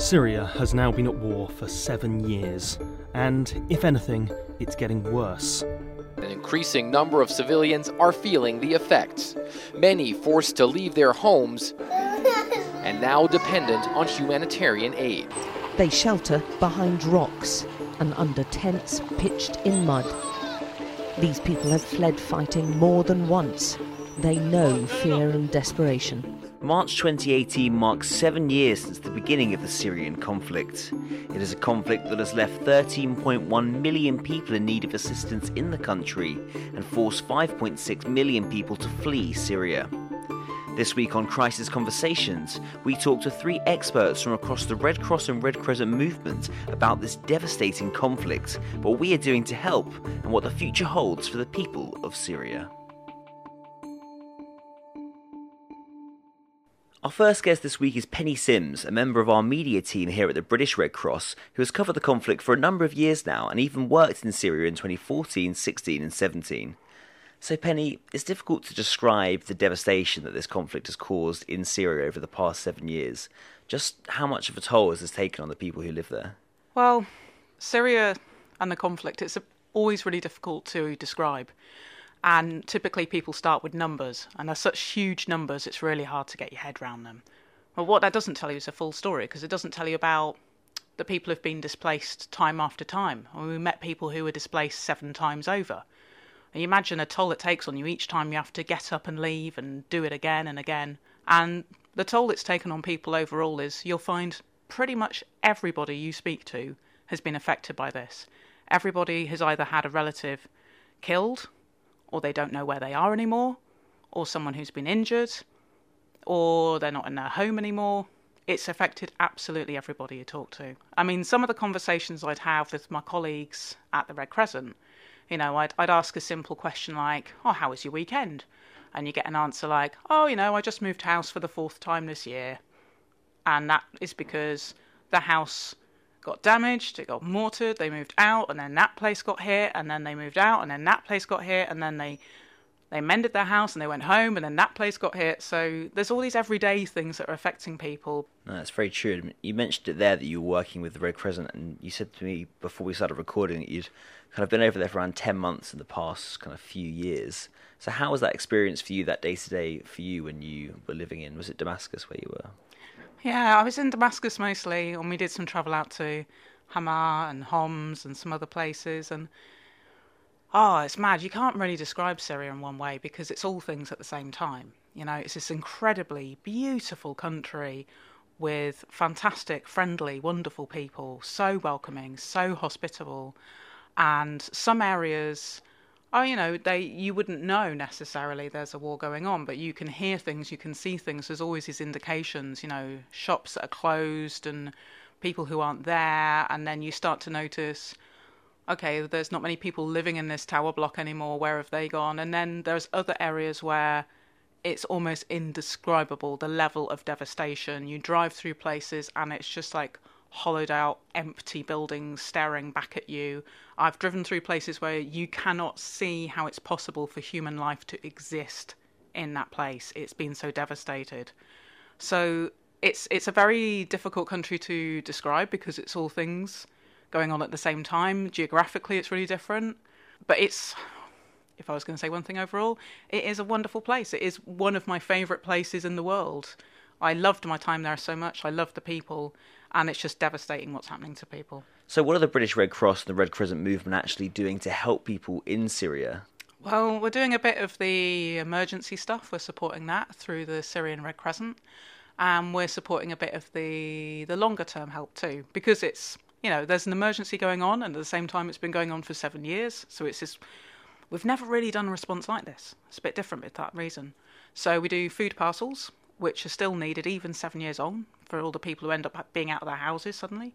Syria has now been at war for seven years, and if anything, it's getting worse. An increasing number of civilians are feeling the effects, many forced to leave their homes and now dependent on humanitarian aid. They shelter behind rocks and under tents pitched in mud. These people have fled fighting more than once. They know fear and desperation. March 2018 marks seven years since the beginning of the Syrian conflict. It is a conflict that has left 13.1 million people in need of assistance in the country and forced 5.6 million people to flee Syria. This week on Crisis Conversations, we talk to three experts from across the Red Cross and Red Crescent movement about this devastating conflict, what we are doing to help, and what the future holds for the people of Syria. Our first guest this week is Penny Sims, a member of our media team here at the British Red Cross, who has covered the conflict for a number of years now and even worked in Syria in 2014, 16, and 17. So, Penny, it's difficult to describe the devastation that this conflict has caused in Syria over the past seven years. Just how much of a toll has this taken on the people who live there? Well, Syria and the conflict, it's always really difficult to describe. And typically people start with numbers, and they're such huge numbers, it's really hard to get your head around them. Well, what that doesn't tell you is a full story, because it doesn't tell you about the people who've been displaced time after time. I mean, we met people who were displaced seven times over. And you imagine a toll it takes on you each time you have to get up and leave and do it again and again. And the toll it's taken on people overall is you'll find pretty much everybody you speak to has been affected by this. Everybody has either had a relative killed or they don't know where they are anymore, or someone who's been injured, or they're not in their home anymore. It's affected absolutely everybody you talk to. I mean, some of the conversations I'd have with my colleagues at the Red Crescent, you know, I'd, I'd ask a simple question like, Oh, how was your weekend? And you get an answer like, Oh, you know, I just moved house for the fourth time this year. And that is because the house got damaged, it got mortared, they moved out, and then that place got hit, and then they moved out, and then that place got hit, and then they they mended their house and they went home, and then that place got hit. So there's all these everyday things that are affecting people. No, that's very true. You mentioned it there that you were working with the Red Crescent, and you said to me before we started recording that you'd kind of been over there for around ten months in the past kind of few years. So how was that experience for you, that day to day for you when you were living in? Was it Damascus where you were? Yeah, I was in Damascus mostly, and we did some travel out to Hama and Homs and some other places. And oh, it's mad. You can't really describe Syria in one way because it's all things at the same time. You know, it's this incredibly beautiful country with fantastic, friendly, wonderful people, so welcoming, so hospitable, and some areas oh, you know, they you wouldn't know necessarily there's a war going on, but you can hear things, you can see things. There's always these indications, you know, shops that are closed and people who aren't there, and then you start to notice, okay, there's not many people living in this tower block anymore. Where have they gone? And then there's other areas where it's almost indescribable the level of devastation. You drive through places and it's just like hollowed out, empty buildings staring back at you. I've driven through places where you cannot see how it's possible for human life to exist in that place. It's been so devastated. So it's it's a very difficult country to describe because it's all things going on at the same time. Geographically, it's really different, but it's. If I was going to say one thing overall, it is a wonderful place. It is one of my favourite places in the world. I loved my time there so much. I loved the people, and it's just devastating what's happening to people. So, what are the British Red Cross and the Red Crescent movement actually doing to help people in Syria? Well, we're doing a bit of the emergency stuff. We're supporting that through the Syrian Red Crescent, and we're supporting a bit of the the longer term help too, because it's you know there's an emergency going on, and at the same time it's been going on for seven years. So it's this. We've never really done a response like this. It's a bit different for that reason. So we do food parcels, which are still needed even seven years on for all the people who end up being out of their houses suddenly.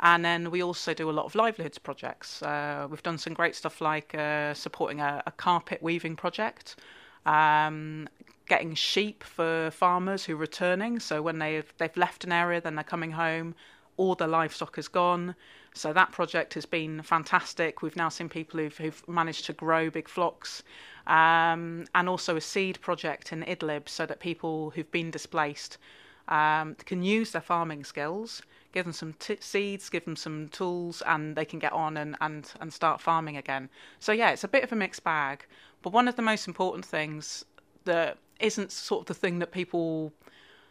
And then we also do a lot of livelihoods projects. Uh, we've done some great stuff like uh, supporting a, a, carpet weaving project, um, getting sheep for farmers who are returning. So when they've they've left an area, then they're coming home, all the livestock is gone. So that project has been fantastic. We've now seen people who've, who've managed to grow big flocks, um, and also a seed project in Idlib, so that people who've been displaced um, can use their farming skills, give them some t- seeds, give them some tools, and they can get on and, and, and start farming again. So, yeah, it's a bit of a mixed bag. But one of the most important things that isn't sort of the thing that people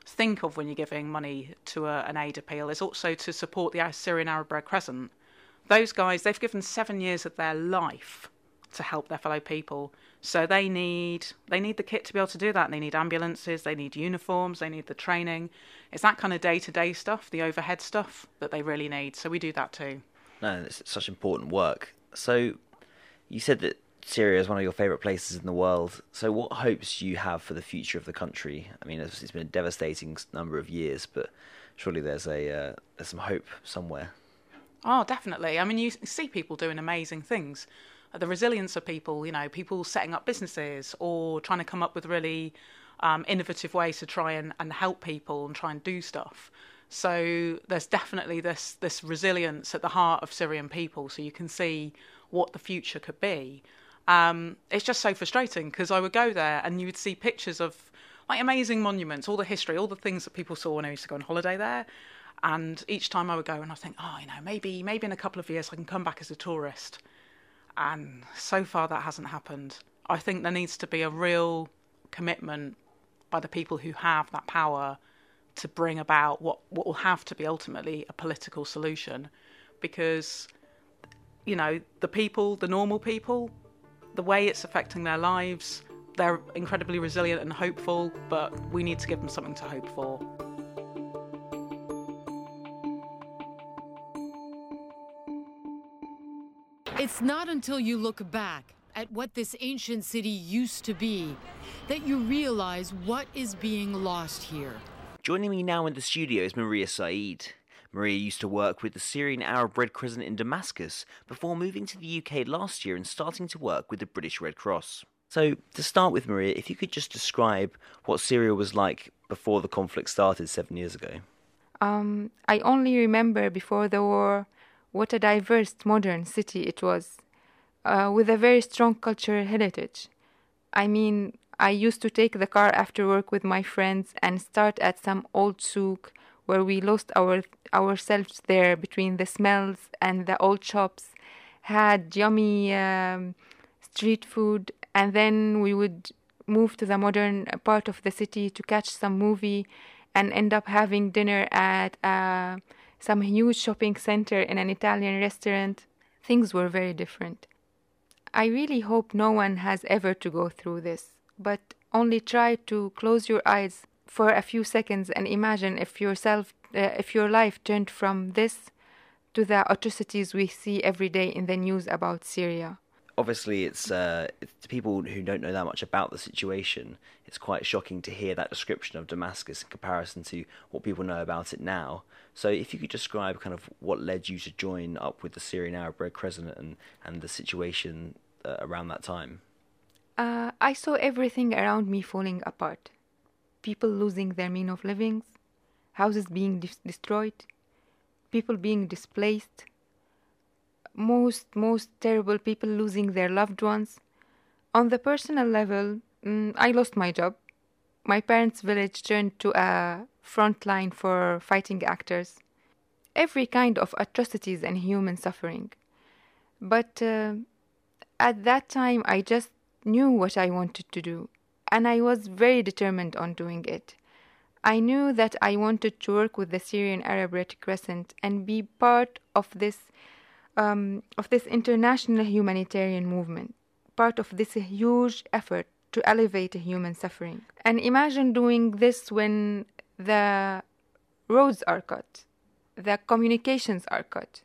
think of when you're giving money to a, an aid appeal is also to support the Syrian Arab Red Crescent. Those guys, they've given seven years of their life to help their fellow people. So they need they need the kit to be able to do that. They need ambulances, they need uniforms, they need the training. It's that kind of day to day stuff, the overhead stuff that they really need. So we do that too. No, it's such important work. So you said that Syria is one of your favourite places in the world. So what hopes do you have for the future of the country? I mean, it's, it's been a devastating number of years, but surely there's a uh, there's some hope somewhere. Oh, definitely. I mean, you see people doing amazing things the resilience of people, you know, people setting up businesses or trying to come up with really um, innovative ways to try and, and help people and try and do stuff. So there's definitely this this resilience at the heart of Syrian people. So you can see what the future could be. Um, it's just so frustrating because I would go there and you would see pictures of like amazing monuments, all the history, all the things that people saw when I used to go on holiday there. And each time I would go and I think, oh, you know, maybe maybe in a couple of years I can come back as a tourist and so far that hasn't happened. I think there needs to be a real commitment by the people who have that power to bring about what, what will have to be ultimately a political solution because you know the people the normal people the way it's affecting their lives they're incredibly resilient and hopeful but we need to give them something to hope for It's not until you look back at what this ancient city used to be that you realize what is being lost here. Joining me now in the studio is Maria Saeed. Maria used to work with the Syrian Arab Red Crescent in Damascus before moving to the UK last year and starting to work with the British Red Cross. So, to start with, Maria, if you could just describe what Syria was like before the conflict started seven years ago. Um, I only remember before the war what a diverse modern city it was, uh, with a very strong cultural heritage. I mean, I used to take the car after work with my friends and start at some old souk where we lost our ourselves there between the smells and the old shops, had yummy um, street food, and then we would move to the modern part of the city to catch some movie and end up having dinner at a some huge shopping center in an Italian restaurant, things were very different. I really hope no one has ever to go through this, but only try to close your eyes for a few seconds and imagine if yourself uh, if your life turned from this to the atrocities we see every day in the news about Syria obviously it's, uh, it's to people who don't know that much about the situation. It's quite shocking to hear that description of Damascus in comparison to what people know about it now. So, if you could describe kind of what led you to join up with the Syrian Arab Red Crescent and and the situation uh, around that time. Uh, I saw everything around me falling apart. People losing their mean of living, houses being de- destroyed, people being displaced, most most terrible people losing their loved ones. On the personal level, mm, I lost my job. My parents' village turned to a front line for fighting actors. Every kind of atrocities and human suffering. But uh, at that time, I just knew what I wanted to do, and I was very determined on doing it. I knew that I wanted to work with the Syrian Arab Red Crescent and be part of this um, of this international humanitarian movement, part of this huge effort to elevate human suffering. And imagine doing this when the roads are cut, the communications are cut,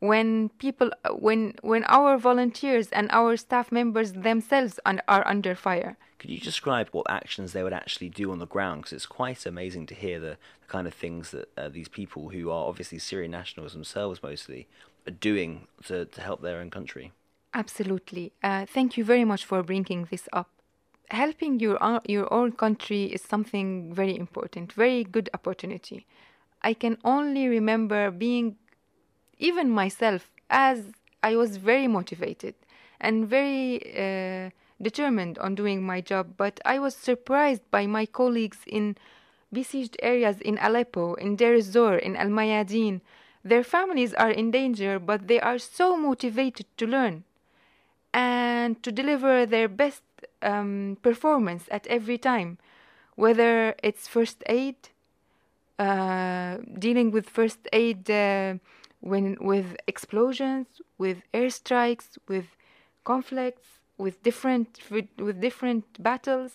when people, when when our volunteers and our staff members themselves are under fire. Could you describe what actions they would actually do on the ground? Because it's quite amazing to hear the, the kind of things that uh, these people, who are obviously Syrian nationals themselves mostly, are doing to, to help their own country. Absolutely. Uh, thank you very much for bringing this up. Helping your uh, your own country is something very important, very good opportunity. I can only remember being, even myself, as I was very motivated and very uh, determined on doing my job, but I was surprised by my colleagues in besieged areas in Aleppo, in Deir ez-Zor, in Al Mayadin. Their families are in danger, but they are so motivated to learn and to deliver their best um, performance at every time, whether it's first aid, uh, dealing with first aid uh, when with explosions, with airstrikes, with conflicts, with different with, with different battles,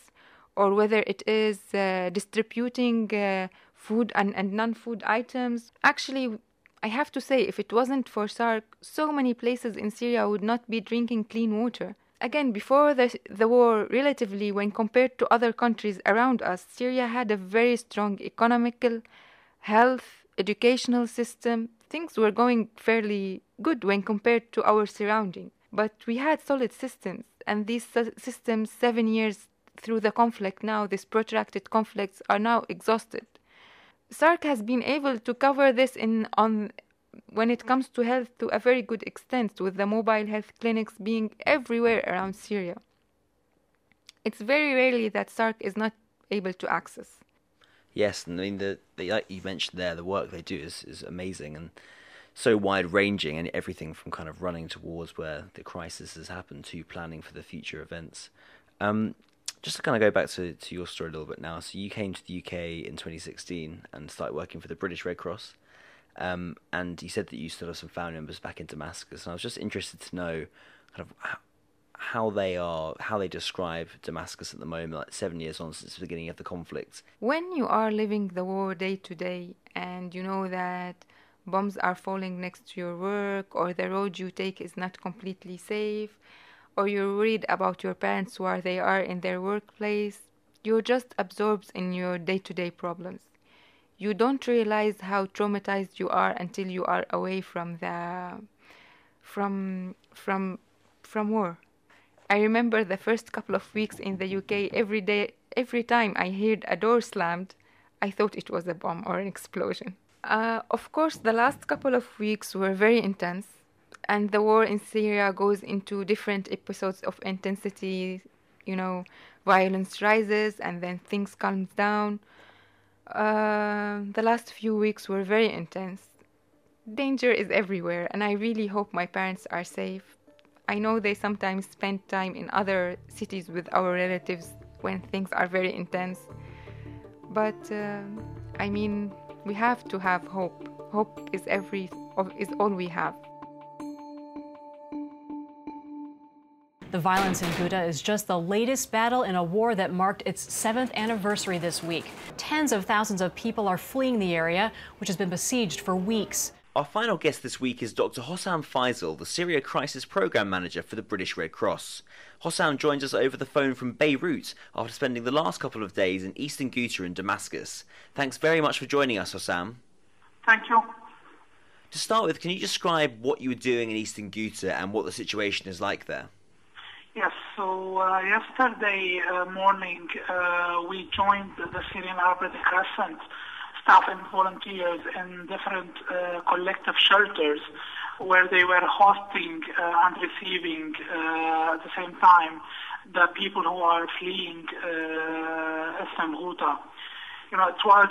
or whether it is uh, distributing uh, food and, and non-food items. Actually, I have to say, if it wasn't for SARC, so many places in Syria would not be drinking clean water. Again, before the, the war, relatively, when compared to other countries around us, Syria had a very strong economical, health, educational system. Things were going fairly good when compared to our surrounding. But we had solid systems, and these systems, seven years through the conflict now, these protracted conflicts, are now exhausted. SARC has been able to cover this in on when it comes to health to a very good extent, with the mobile health clinics being everywhere around Syria. It's very rarely that SARC is not able to access. Yes, and I mean the, the like you mentioned there, the work they do is, is amazing and so wide ranging, and everything from kind of running towards where the crisis has happened to planning for the future events. Um, just to kind of go back to, to your story a little bit now. So you came to the UK in 2016 and started working for the British Red Cross. Um, and you said that you still have some family members back in Damascus. And I was just interested to know kind of how, they are, how they describe Damascus at the moment, like seven years on since the beginning of the conflict. When you are living the war day to day and you know that bombs are falling next to your work or the road you take is not completely safe or you're worried about your parents where they are in their workplace, you're just absorbed in your day to day problems. You don't realize how traumatized you are until you are away from the from from from war. I remember the first couple of weeks in the UK every day every time I heard a door slammed, I thought it was a bomb or an explosion. Uh, of course, the last couple of weeks were very intense and the war in Syria goes into different episodes of intensity. You know, violence rises and then things calms down. Uh, the last few weeks were very intense. Danger is everywhere, and I really hope my parents are safe. I know they sometimes spend time in other cities with our relatives when things are very intense. But uh, I mean, we have to have hope. Hope is every is all we have. The violence in Ghouta is just the latest battle in a war that marked its seventh anniversary this week. Tens of thousands of people are fleeing the area, which has been besieged for weeks. Our final guest this week is Dr. Hossam Faisal, the Syria Crisis Programme Manager for the British Red Cross. Hossam joins us over the phone from Beirut after spending the last couple of days in eastern Ghouta and Damascus. Thanks very much for joining us, Hossam. Thank you. To start with, can you describe what you were doing in eastern Ghouta and what the situation is like there? Yes, so uh, yesterday uh, morning uh, we joined the Syrian Arab Red Crescent staff and volunteers in different uh, collective shelters where they were hosting uh, and receiving uh, at the same time the people who are fleeing uh, Eastern Ghouta. You know, it was,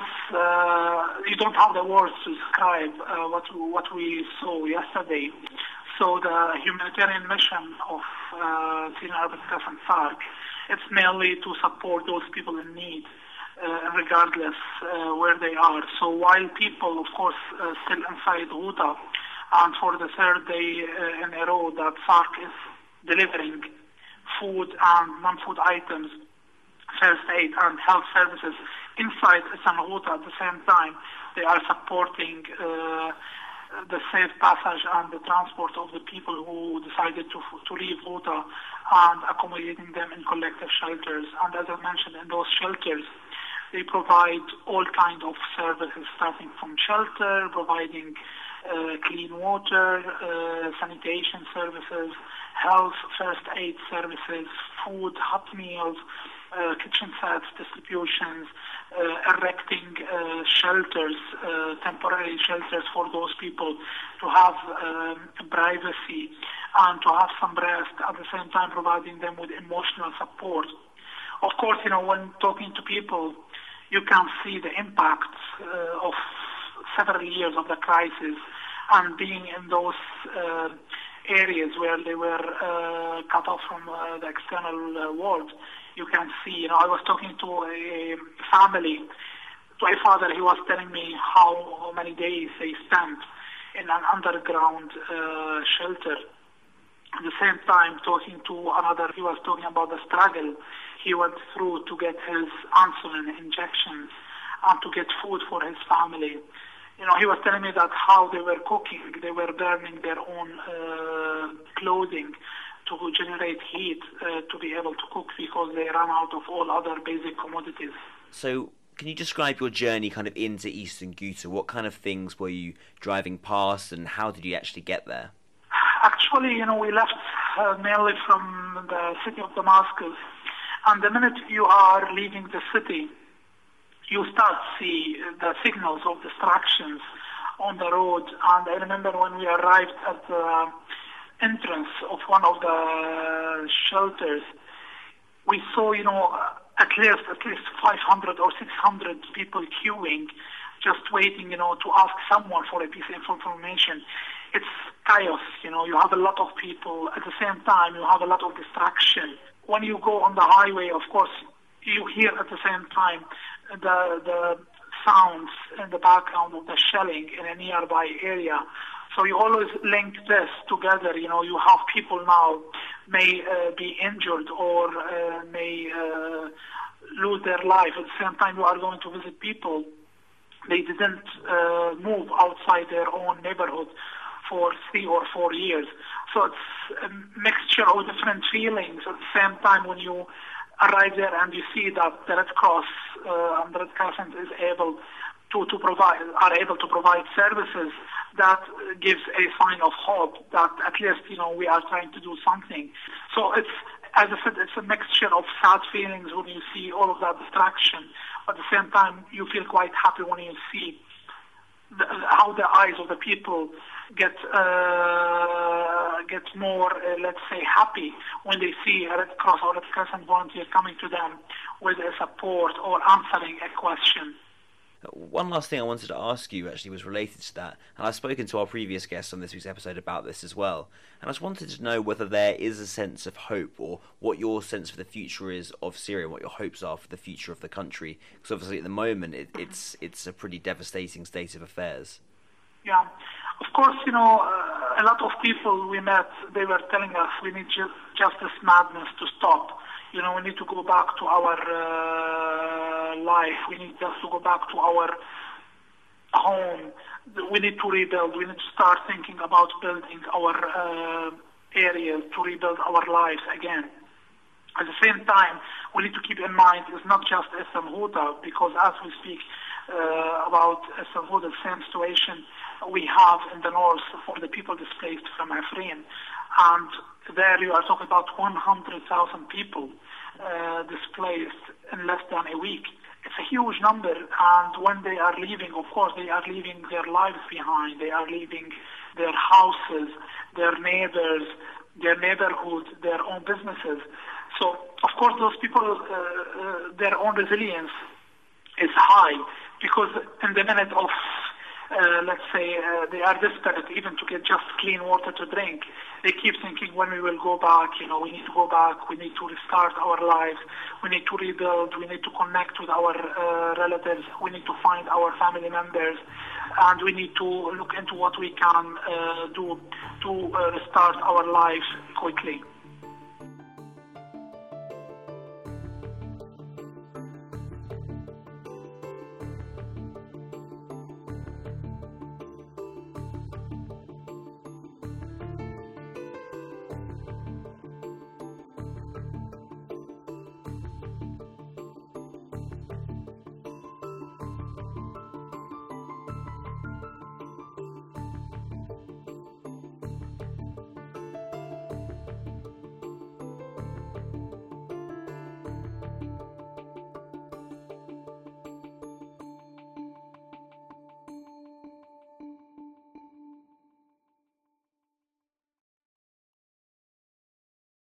you don't have the words to describe what, what we saw yesterday. So the humanitarian mission of uh, Syrian Arab Crescent SARC, it's mainly to support those people in need, uh, regardless uh, where they are. So while people, of course, uh, still inside Ghouta, and for the third day uh, in a row that SARC is delivering food and non-food items, first aid and health services inside Ghouta at the same time, they are supporting uh, the safe passage and the transport of the people who decided to, to leave Ghouta and accommodating them in collective shelters. And as I mentioned, in those shelters, they provide all kinds of services, starting from shelter, providing uh, clean water, uh, sanitation services, health, first aid services, food, hot meals, uh, kitchen sets, distributions, uh, erecting uh, shelters, uh, temporary shelters for those people to have um, privacy and to have some rest, at the same time providing them with emotional support. Of course, you know, when talking to people, you can see the impact uh, of several years of the crisis and being in those uh, areas where they were uh, cut off from uh, the external uh, world. You can see, you know, I was talking to a family, to a father, he was telling me how, how many days they spent in an underground uh, shelter. At the same time, talking to another, he was talking about the struggle he went through to get his insulin injections and to get food for his family. You know, he was telling me that how they were cooking, they were burning their own uh, clothing to generate heat uh, to be able to cook because they ran out of all other basic commodities. So, can you describe your journey kind of into Eastern Ghouta? What kind of things were you driving past and how did you actually get there? Actually, you know, we left uh, mainly from the city of Damascus and the minute you are leaving the city, you start to see the signals of distractions on the road. And I remember when we arrived at the entrance of one of the shelters, we saw, you know, at least at least 500 or 600 people queuing, just waiting, you know, to ask someone for a piece of information. It's chaos, you know. You have a lot of people at the same time. You have a lot of distraction when you go on the highway, of course, you hear at the same time the the sounds in the background of the shelling in a nearby area. So you always link this together. You know, you have people now may uh, be injured or uh, may uh, lose their life. At the same time, you are going to visit people. They didn't uh, move outside their own neighborhood for three or four years. So it's a mixture of different feelings at the same time when you arrive there and you see that the Red Cross uh, and the Red Crescent is able to, to provide are able to provide services that gives a sign of hope that at least you know we are trying to do something. So it's as I said, it's a mixture of sad feelings when you see all of that distraction. At the same time, you feel quite happy when you see the, how the eyes of the people get uh, get more, uh, let's say, happy when they see a Red Cross or Red Crescent volunteer coming to them with a support or answering a question. One last thing I wanted to ask you actually was related to that, and I've spoken to our previous guests on this week's episode about this as well. And I just wanted to know whether there is a sense of hope, or what your sense for the future is of Syria, and what your hopes are for the future of the country. Because obviously, at the moment, it, it's it's a pretty devastating state of affairs. Yeah, of course, you know, uh, a lot of people we met, they were telling us we need ju- justice madness to stop you know, we need to go back to our uh, life. We need just to go back to our home. We need to rebuild. We need to start thinking about building our uh, areas to rebuild our lives again. At the same time, we need to keep in mind it's not just Eastern Ghouta, because as we speak uh, about Ghouta, the same situation we have in the north for the people displaced from Afrin. And there you are talking about 100,000 people uh, displaced in less than a week. It's a huge number, and when they are leaving, of course, they are leaving their lives behind. They are leaving their houses, their neighbors, their neighborhood, their own businesses. So, of course, those people, uh, uh, their own resilience is high because in the minute of uh, let's say, uh, they are desperate even to get just clean water to drink. They keep thinking when we will go back, you know, we need to go back, we need to restart our lives, we need to rebuild, we need to connect with our uh, relatives, we need to find our family members, and we need to look into what we can uh, do to uh, restart our lives quickly.